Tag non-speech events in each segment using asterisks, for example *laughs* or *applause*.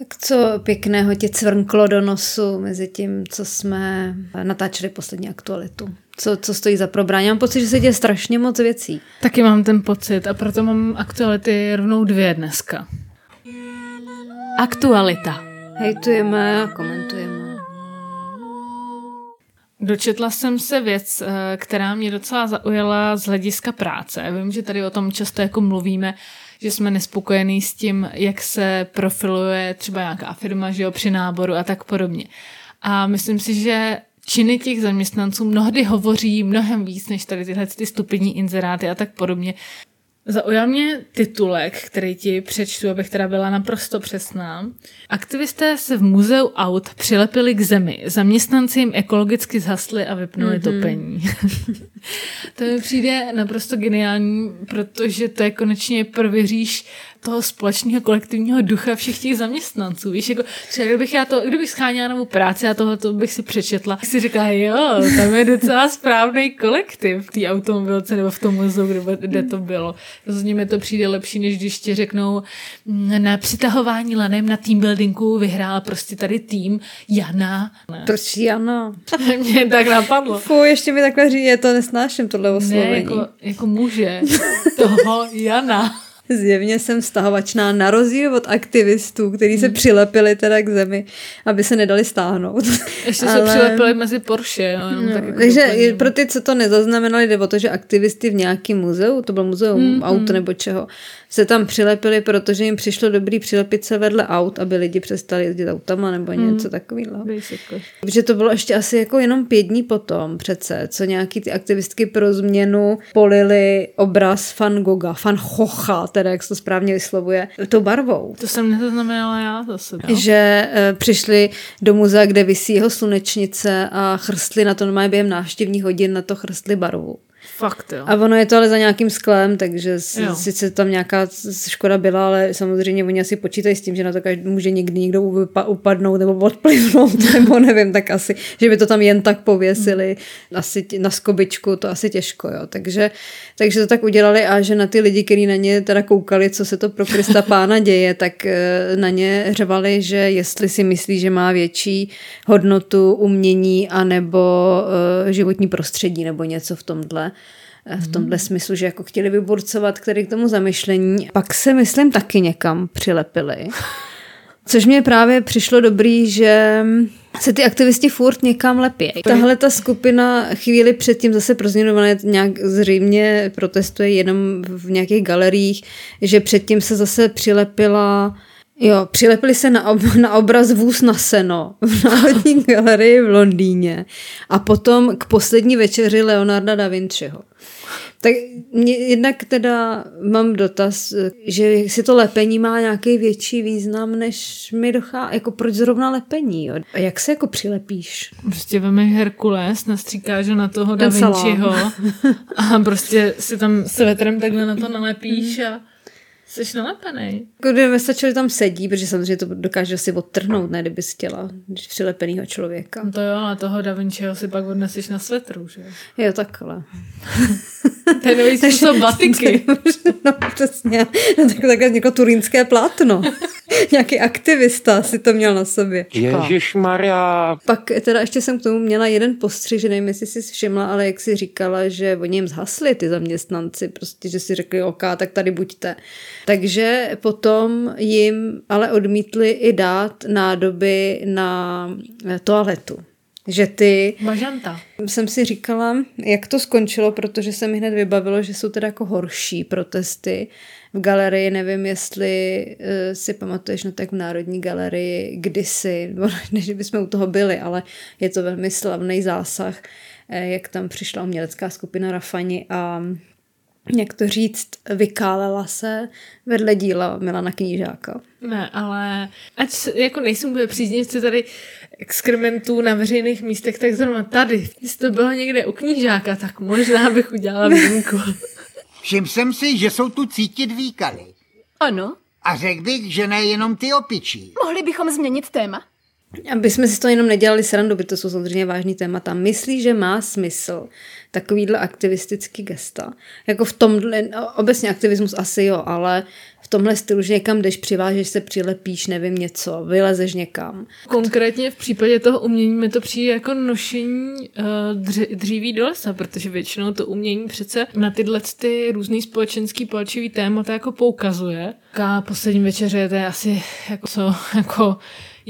Tak co pěkného tě cvrnklo do nosu mezi tím, co jsme natáčeli poslední aktualitu? Co, co stojí za probrání? Mám pocit, že se děje strašně moc věcí. Taky mám ten pocit a proto mám aktuality rovnou dvě dneska. Aktualita. Hejtujeme a komentujeme. Dočetla jsem se věc, eh, která mě docela zaujala z hlediska práce. Vím, že tady o tom často jako mluvíme, že jsme nespokojení s tím, jak se profiluje třeba nějaká firma že jo, při náboru a tak podobně. A myslím si, že činy těch zaměstnanců mnohdy hovoří mnohem víc než tady tyhle ty stupidní inzeráty a tak podobně. Zaujal mě titulek, který ti přečtu, abych teda byla naprosto přesná. Aktivisté se v muzeu aut přilepili k zemi. Zaměstnanci jim ekologicky zhasli a vypnuli mm-hmm. topení. *laughs* to mi přijde naprosto geniální, protože to je konečně prověříš toho společného kolektivního ducha všech těch zaměstnanců. Víš, jako třeba kdybych já to, kdybych scháněla novou práci a tohle to bych si přečetla, si říká, jo, tam je docela správný kolektiv v té automobilce nebo v tom muzeu, kde, kde to bylo. Rozhodně mi to přijde lepší, než když ti řeknou, mm, na přitahování lanem na team buildingu vyhrál prostě tady tým Jana. Proč Jana? *laughs* Mě tak napadlo. Fu, ještě mi takhle říct, je to nesnáším tohle oslovení. Ne, jako, jako muže toho Jana. Zjevně jsem stahovačná na rozdíl od aktivistů, kteří se hmm. přilepili teda k zemi, aby se nedali stáhnout. *laughs* Ještě Ale... se přilepili mezi Porsche. Jo, no, tak jako takže doplním. pro ty, co to nezaznamenali, jde o to, že aktivisty v nějakém muzeu, to bylo muzeum mm, auto mm. nebo čeho, se tam přilepili, protože jim přišlo dobrý přilepit se vedle aut, aby lidi přestali jezdit autama nebo mm. něco takového. Protože to bylo ještě asi jako jenom pět dní potom přece, co nějaký ty aktivistky pro změnu polili obraz Van Gogha, Van Chocha, teda jak se to správně vyslovuje, tou barvou. To jsem nezaznamenala já zase. Jo? Že e, přišli do muzea, kde visí jeho slunečnice a chrstli na to normálně během návštěvních hodin na to chrstli barvu. Fakt, jo. A ono je to ale za nějakým sklem, takže jo. sice tam nějaká škoda byla, ale samozřejmě oni asi počítají s tím, že na to každý, může někdy někdo upadnout nebo odplivnout, *laughs* nebo nevím, tak asi, že by to tam jen tak pověsili hmm. asi na skobičku, to asi těžko, jo. Takže, takže to tak udělali a že na ty lidi, kteří na ně teda koukali, co se to pro Krista pána děje, tak eh, na ně řevali, že jestli si myslí, že má větší hodnotu umění anebo uh, životní prostředí nebo něco v tomhle, v tomhle smyslu, že jako chtěli vyburcovat který k tomu zamyšlení. Pak se, myslím, taky někam přilepili. *laughs* Což mě právě přišlo dobrý, že se ty aktivisti furt někam lepí. Tahle ta skupina chvíli předtím zase pro nějak zřejmě protestuje jenom v nějakých galeriích, že předtím se zase přilepila Jo, přilepili se na, ob, na obraz Vůz na seno v Národní *laughs* galerii v Londýně a potom k poslední večeři Leonarda da Vinciho. Tak mě, jednak teda mám dotaz, že si to lepení má nějaký větší význam, než mi dochází, jako proč zrovna lepení, jo? A jak se jako přilepíš? Prostě vemeš Herkules, nastříkáš ho na toho Da Vinciho a prostě si tam svetrem takhle na to nalepíš a Jsi nalepený. Kdyby stačili tam sedí, protože samozřejmě to dokáže si odtrhnout, ne, kdyby chtěla, když přilepenýho člověka. No to jo, ale toho Da Vinciho si pak odneseš na svetru, že jo? takhle. *laughs* to je nový způsob batiky. *laughs* no přesně, no, tak, takhle jako turínské plátno. *laughs* Nějaký aktivista si to měl na sobě. Ježíš Maria. Pak teda ještě jsem k tomu měla jeden postřih, že nevím, jestli jsi všimla, ale jak si říkala, že oni jim zhasli ty zaměstnanci, prostě, že si řekli, OK, tak tady buďte. Takže potom jim ale odmítli i dát nádoby na toaletu. Že ty... Mažanta. Jsem si říkala, jak to skončilo, protože se mi hned vybavilo, že jsou teda jako horší protesty v galerii, nevím, jestli uh, si pamatuješ na tak v Národní galerii kdysi, *laughs* než bychom u toho byli, ale je to velmi slavný zásah, eh, jak tam přišla umělecká skupina Rafani a jak to říct, vykálela se vedle díla Milana Knížáka. Ne, ale ať jako nejsem úplně příznivci tady exkrementů na veřejných místech, tak zrovna tady, jestli to bylo někde u Knížáka, tak možná bych udělala výjimku. *laughs* Všiml jsem si, že jsou tu cítit výkaly. Ano. A řekl bych, že nejenom ty opičí. Mohli bychom změnit téma? Aby jsme si to jenom nedělali srandu, by to jsou samozřejmě vážný témata, myslí, že má smysl takovýhle aktivistický gesta. Jako v tomhle, obecně aktivismus asi jo, ale v tomhle stylu, že někam jdeš, přivážeš se, přilepíš, nevím něco, vylezeš někam. Konkrétně v případě toho umění mi to přijde jako nošení uh, dříví do lesa, protože většinou to umění přece na tyhle ty různý společenský palčivý témata jako poukazuje. A poslední večeře to je asi jako co, *laughs* jako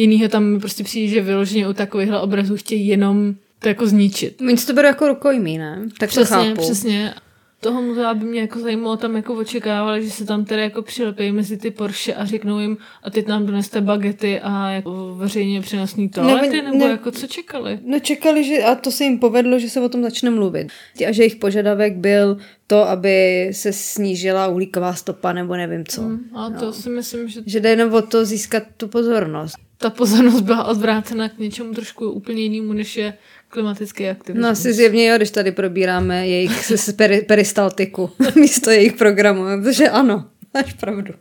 jinýho tam prostě přijde, že vyloženě u takovýchhle obrazů chtějí jenom to jako zničit. Oni to berou jako rukojmí, ne? Tak přesně, to chápu. Přesně, toho muzea by mě jako zajímalo, tam jako očekávali, že se tam tedy jako přilepí mezi ty Porsche a řeknou jim a ty tam doneste bagety a jako veřejně přenosní toalety, ne, nebo ne, jako co čekali? No čekali, že a to se jim povedlo, že se o tom začne mluvit. A že jejich požadavek byl to, aby se snížila uhlíková stopa nebo nevím co. Hmm, a to no. si myslím, že... Že jde jenom o to získat tu pozornost. Ta pozornost byla odvrácena k něčemu trošku úplně jinému, než je klimatický aktivismus. No asi zjevně jo, když tady probíráme jejich peri, peristaltiku *laughs* místo jejich programu, protože ano, máš pravdu.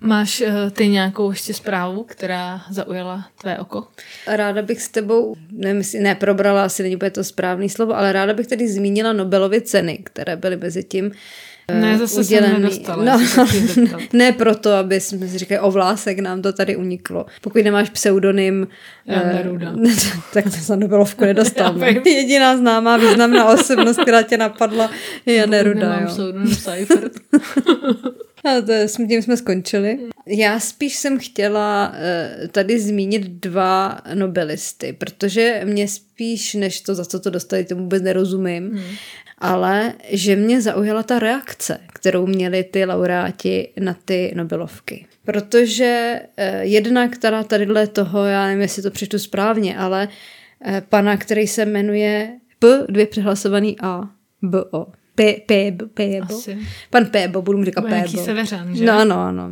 Máš uh, ty nějakou ještě zprávu, která zaujala tvé oko? Ráda bych s tebou, nevím, jestli neprobrala, asi není úplně to správný slovo, ale ráda bych tady zmínila Nobelovy ceny, které byly mezi tím ne, zase udělený. jsem nedostala. No, *laughs* ne proto, aby jsme si říkali, o vlásek nám to tady uniklo. Pokud nemáš pseudonym, uh, *laughs* tak to za Nobelovku nedostal. *laughs* Jediná známá významná osobnost, která tě napadla, je Jan Neruda. Jo. pseudonym Seifert. A to, tím jsme skončili. Já spíš jsem chtěla uh, tady zmínit dva nobelisty, protože mě spíš, než to, za co to dostali, to vůbec nerozumím, hmm ale že mě zaujala ta reakce, kterou měli ty laureáti na ty Nobelovky. Protože eh, jedna, která tadyhle toho, já nevím, jestli to přečtu správně, ale eh, pana, který se jmenuje P, dvě přehlasovaný A, B, O. P, P, P, P, Pan Pébo, budu mu říkat Pébo. seveřan, že? No, ano, ano.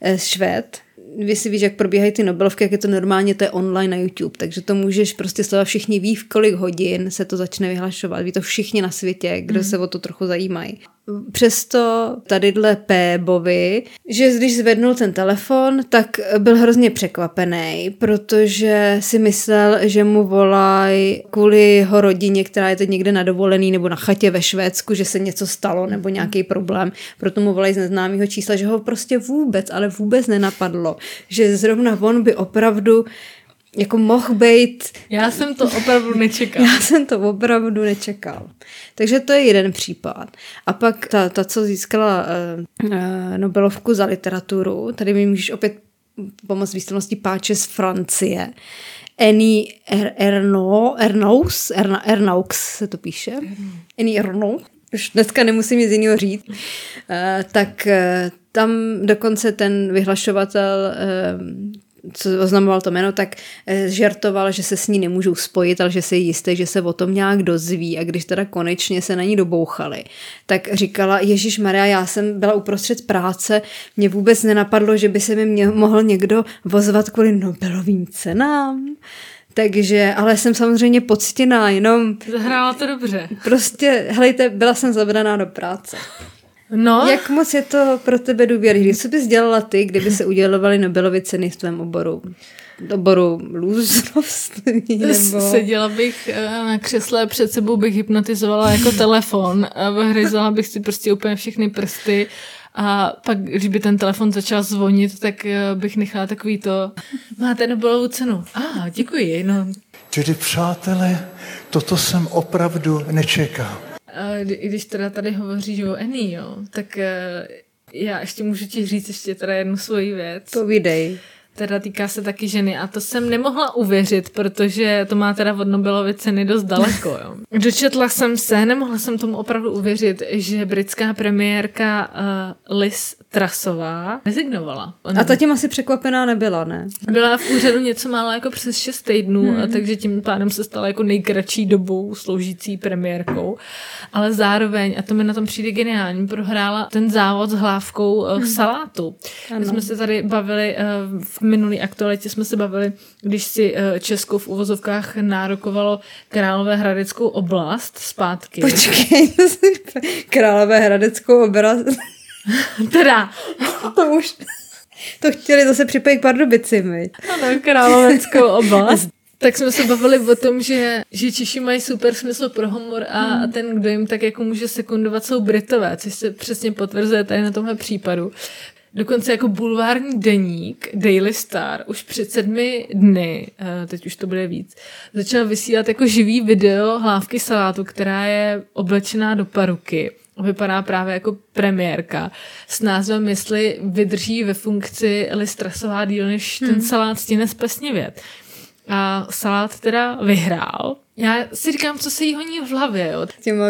Eh, Švéd, vy si víš, jak probíhají ty Nobelovky, jak je to normálně, to je online na YouTube, takže to můžeš prostě sledovat všichni ví, v kolik hodin se to začne vyhlašovat. Ví to všichni na světě, kdo mm. se o to trochu zajímají. Přesto tadyhle Pébovi, že když zvednul ten telefon, tak byl hrozně překvapený, protože si myslel, že mu volají kvůli jeho rodině, která je teď někde na dovolený nebo na chatě ve Švédsku, že se něco stalo nebo nějaký problém. Proto mu volají z neznámého čísla, že ho prostě vůbec, ale vůbec nenapadlo, že zrovna on by opravdu jako mohl být... Já jsem to opravdu nečekal. *laughs* Já jsem to opravdu nečekal. Takže to je jeden případ. A pak ta, ta co získala uh, Nobelovku za literaturu, tady mi můžeš opět pomoct výstavnosti páče z Francie. Annie er, Erno, Ernaux, Erna, Ernaux se to píše. Annie Ernaux. Už dneska nemusím nic jiného říct. Uh, tak uh, tam dokonce ten vyhlašovatel uh, co oznamoval to jméno, tak eh, žertoval, že se s ní nemůžou spojit, ale že se je jistý, že se o tom nějak dozví a když teda konečně se na ní dobouchali, tak říkala, Ježíš Maria, já jsem byla uprostřed práce, mě vůbec nenapadlo, že by se mi mě, mohl někdo vozvat kvůli Nobelovým cenám. Takže, ale jsem samozřejmě poctěná, jenom... Zahrála to dobře. Prostě, helejte, byla jsem zabraná do práce. No. Jak moc je to pro tebe důvěryhodné? Co bys dělala ty, kdyby se udělovaly Nobelovy ceny v tvém oboru? oboru lůzrovství? Nebo... Seděla bych eh, na křesle, před sebou bych hypnotizovala jako telefon a vyhryzala bych si prostě úplně všechny prsty a pak, když by ten telefon začal zvonit, tak eh, bych nechala takový to, máte Nobelovu cenu. A, ah, děkuji. No. Tedy přátelé, toto jsem opravdu nečekal. I když teda tady hovoříš o Eni, jo, tak eh, já ještě můžu ti říct ještě teda jednu svoji věc. Povídej teda týká se taky ženy a to jsem nemohla uvěřit, protože to má teda od Nobelovy ceny dost daleko. Jo. *laughs* Dočetla jsem se, nemohla jsem tomu opravdu uvěřit, že britská premiérka uh, Liz Trasová rezignovala. Ona... A ta tím asi překvapená nebyla, ne? Byla v úřadu něco málo jako přes 6 týdnů, hmm. takže tím pádem se stala jako nejkratší dobou sloužící premiérkou. Ale zároveň, a to mi na tom přijde geniální, prohrála ten závod s hlávkou uh, hmm. salátu. Ano. My jsme se tady bavili uh, v minulý aktualitě jsme se bavili, když si eh, Česko v uvozovkách nárokovalo Králové hradeckou oblast zpátky. Počkej, Králové hradeckou oblast. *laughs* teda. *laughs* to už... To chtěli zase připojit k Pardubicím, my. Ano, královeckou oblast. *laughs* Tak jsme se bavili o tom, že, že Češi mají super smysl pro humor a, a ten, kdo jim tak jako může sekundovat, jsou Britové, což se přesně potvrzuje tady na tomhle případu. Dokonce jako bulvární deník Daily Star už před sedmi dny, eh, teď už to bude víc, začal vysílat jako živý video hlávky salátu, která je oblečená do paruky. Vypadá právě jako premiérka s názvem Mysli vydrží ve funkci listrasová díl, než ten Hmm. salát stíne spesnivět. A salát teda vyhrál. Já si říkám, co se jí honí v hlavě, jo.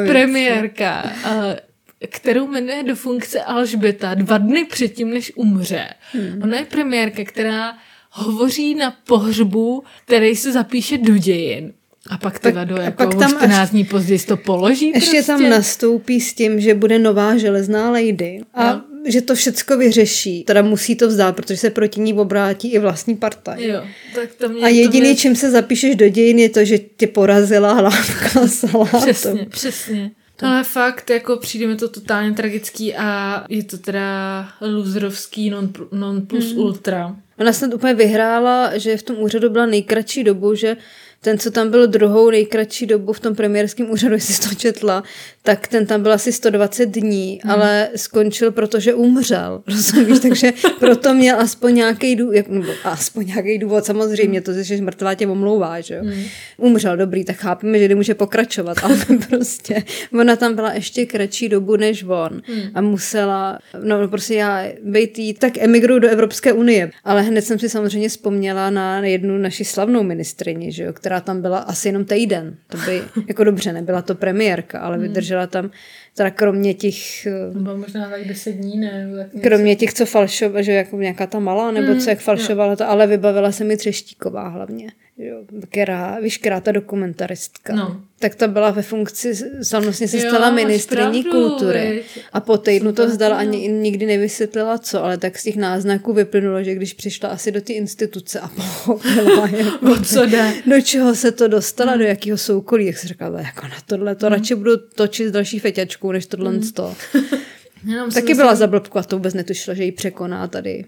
Premiérka, eh, kterou jmenuje do funkce Alžběta dva dny předtím, než umře. Hmm. Ona je premiérka, která hovoří na pohřbu, který se zapíše do dějin. A pak ty vado, a jako pak pak tam tam 14 dní později to položí Ještě prostě. tam nastoupí s tím, že bude nová železná lady a Jo. že to všecko vyřeší. Teda musí to vzdát, protože se proti ní obrátí i vlastní partaj. Jo, tak to mě, A jediný, to mě... čím se zapíšeš do dějin, je to, že tě porazila hlávka salátu. Přesně, přesně. Ale fakt, jako přijde mi to totálně tragický a je to teda loserovský non, non plus Hmm. ultra. Ona snad úplně vyhrála, že v tom úřadu byla nejkratší dobu, že ten, co tam byl druhou nejkratší dobu v tom premiérském úřadu, *laughs* jestli to četla, tak ten tam byl asi 120 dní, hmm. ale skončil, protože umřel, *laughs* rozumíš? Takže proto měl aspoň nějaký důvod, aspoň nějaký důvod, samozřejmě, to, že jsi mrtvá tě omlouvá, že jo? Hmm. Umřel, dobrý, tak chápeme, že nemůže pokračovat, ale *laughs* prostě ona tam byla ještě kratší dobu než on hmm. a musela, no prostě já být jí, tak emigruju do Evropské unie, ale hned jsem si samozřejmě vzpomněla na jednu naši slavnou ministrini, že jo, která tam byla asi jenom týden. To by, *laughs* jako dobře, nebyla to premiérka, ale vydržela tam, teda kromě těch, Nebo možná tak 10 dní, ne? Tak kromě těch, co falšovala, že jako nějaká ta malá, nebo co jak falšovala to, ale vybavila se mi Třeštíková hlavně. Jo, která, víš, která ta dokumentaristka. No. Tak ta byla ve funkci, slavnostně se stala ministriní kultury. A po týdnu to vzdala a ni- nikdy nevysvětlila co, ale tak z těch náznaků vyplynulo, že když přišla asi do ty instituce a *laughs* pochopila, jako, *laughs* co jde? do čeho se to dostala, do jakého soukolí, jak si říkala, jako na tohle, to radši budu točit s další feťačkou, než tohle to. *laughs* Jenom Taky myslím- byla za blbku a to vůbec netušila, že ji překoná tady.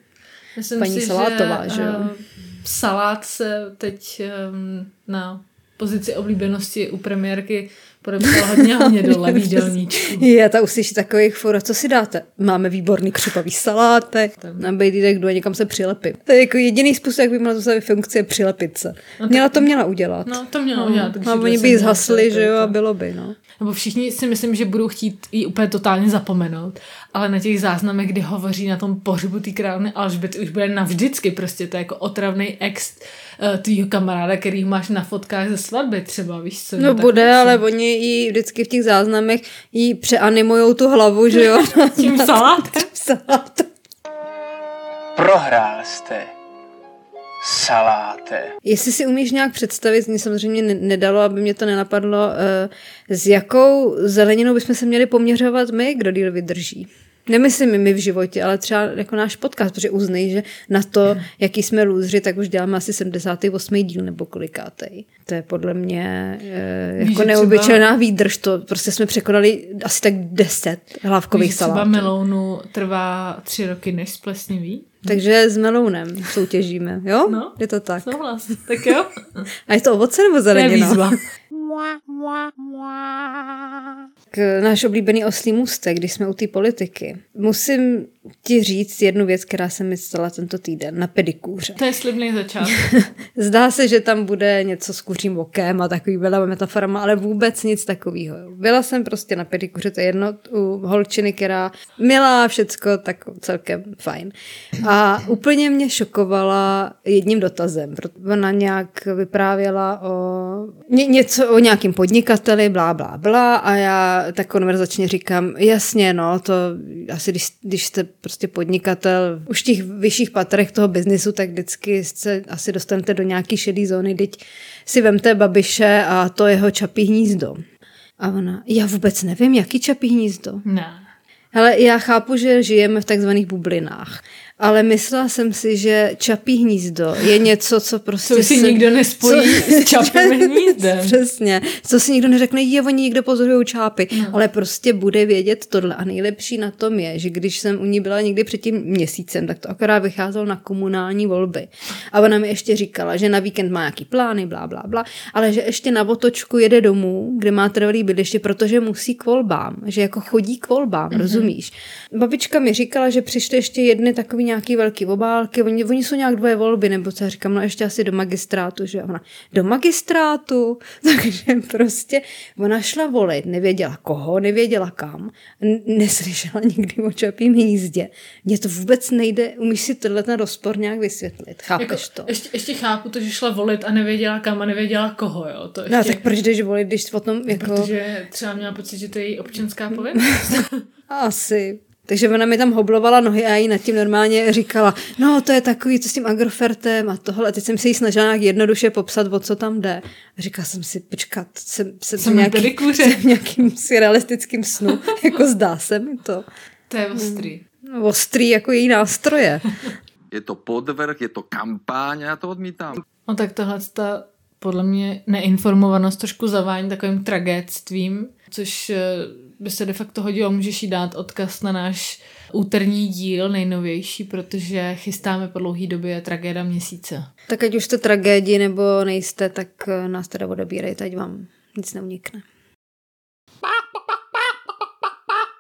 Myslím paní si, Salátová, že jo? Salát se teď um, na pozici oblíbenosti u premiérky podepsal hodně hodně dole *laughs* výdelníčku. Je, ta uslyší takových furt, a co si dáte? Máme výborný křupavý salátek, na bejdy tak jdu a někam se přilepit. To je jako jediný způsob, jak by měla zůstat funkce, přilepit se. Měla to měla udělat. No, to mělo udělat. takže A to oni by ji měla zhasli, to- že jo, to- a bylo by, no. Nebo všichni si myslím, že budou chtít ji úplně totálně zapomenout, ale na těch záznamech, kdy hovoří na tom pohřbu té královny Alžběty, už bude navždycky prostě, to je jako otravný ex uh, tvýho kamaráda, který máš na fotkách ze svatby třeba, víš co? No tak bude, ale oni jí vždycky v těch záznamech jí přeanimujou tu hlavu, že jo. *laughs* *laughs* Tím salátem. Salát. Prohrál jste. Saláte. Jestli si umíš nějak představit, mě samozřejmě ne- nedalo, aby mě to nenapadlo, eh, s jakou zeleninou bychom se měli poměřovat my, kdo díl vydrží. Nemyslím my v životě, ale třeba jako náš podcast, protože uznej, že na to, jaký jsme lůzři, tak už děláme asi 78. díl nebo kolikátej. To je podle mě Víš, jako že neobyčejná výdrž. To prostě jsme překonali asi tak 10 hlavkových Víš, třeba salátů. melounu trvá tři roky, než splesniví. Takže s melounem soutěžíme, jo? No. Je to tak. Souhlas. Tak jo? *laughs* A je to ovoce nebo To je zelenina? výzva. K náš oblíbený oslý můstek, když jsme u té politiky. Musím ti říct jednu věc, která se mi stala tento týden na pedikůře. To je slibný začátek. *laughs* Zdá se, že tam bude něco s kuřím okem a takový byla metaforama, ale vůbec nic takového. Byla jsem prostě na pedikuře, to je jedno u holčiny, která milá, všecko, tak celkem fajn. A úplně mě šokovala jedním dotazem, protože ona nějak vyprávěla o ně, něco o nějakým podnikateli, blá, blá, blá a já tak konverzačně říkám, jasně, no, to asi když, když jste prostě podnikatel už v těch vyšších patrech toho biznisu, tak vždycky se asi dostanete do nějaký šedý zóny, teď si vemte babiše a to jeho čapí hnízdo. A ona, já vůbec nevím, jaký čapí hnízdo. Ne. Ale já chápu, že žijeme v takzvaných bublinách. Ale myslela jsem si, že čapí hnízdo je něco, co prostě... Co si se, nikdo nespojí co, s čapím *laughs* hnízdem. Přesně. Co si nikdo neřekne, je, oni někdo pozorují čápy, no. ale prostě bude vědět tohle. A nejlepší na tom je, že když jsem u ní byla někdy před tím měsícem, tak to akorát vycházelo na komunální volby. A ona mi ještě říkala, že na víkend má nějaký plány, blá, blá, blá, ale že ještě na otočku jede domů, kde má trvalý bydliště, protože musí k volbám, že jako chodí k volbám, mm-hmm. rozumíš? Babička mi říkala, že přišly ještě jedny takový nějaký velký obálky, oni, oni jsou nějak dvoje volby, nebo co já říkám, no ještě asi do magistrátu, že ona, do magistrátu, *laughs* takže prostě ona šla volit, nevěděla koho, nevěděla kam, neslyšela nikdy o čapím jízdě. Mně to vůbec nejde, umíš si tenhle ten rozpor nějak vysvětlit, chápeš jako, to? Ještě, ještě chápu to, že šla volit a nevěděla kam a nevěděla koho, jo. To no, ještě... No tak proč jdeš volit, když potom jako... Protože třeba měla pocit, že to je její občanská povinnost. *laughs* Asi. Takže ona mi tam hoblovala nohy a já jí nad tím normálně říkala, no to je takový, co s tím agrofertem a tohle. A teď jsem si jí snažila nějak jednoduše popsat, o co tam jde. A říkala jsem si, počkat, jsem, jsem, jsem, nějaký, jsem v nějakým surrealistickým snu, *laughs* jako zdá se mi to. To je ostrý. Hmm, ostrý jako její nástroje. Je to podvrh, je to kampaň a já to odmítám. No tak tohle ta podle mě neinformovanost trošku zavání takovým tragédstvím, což eh, by se de facto hodilo, můžeš jí dát odkaz na náš úterní díl, nejnovější, protože chystáme po dlouhé době tragéda měsíce. Tak ať už jste tragédii nebo nejste, tak nás teda odebírejte, ať vám nic neunikne.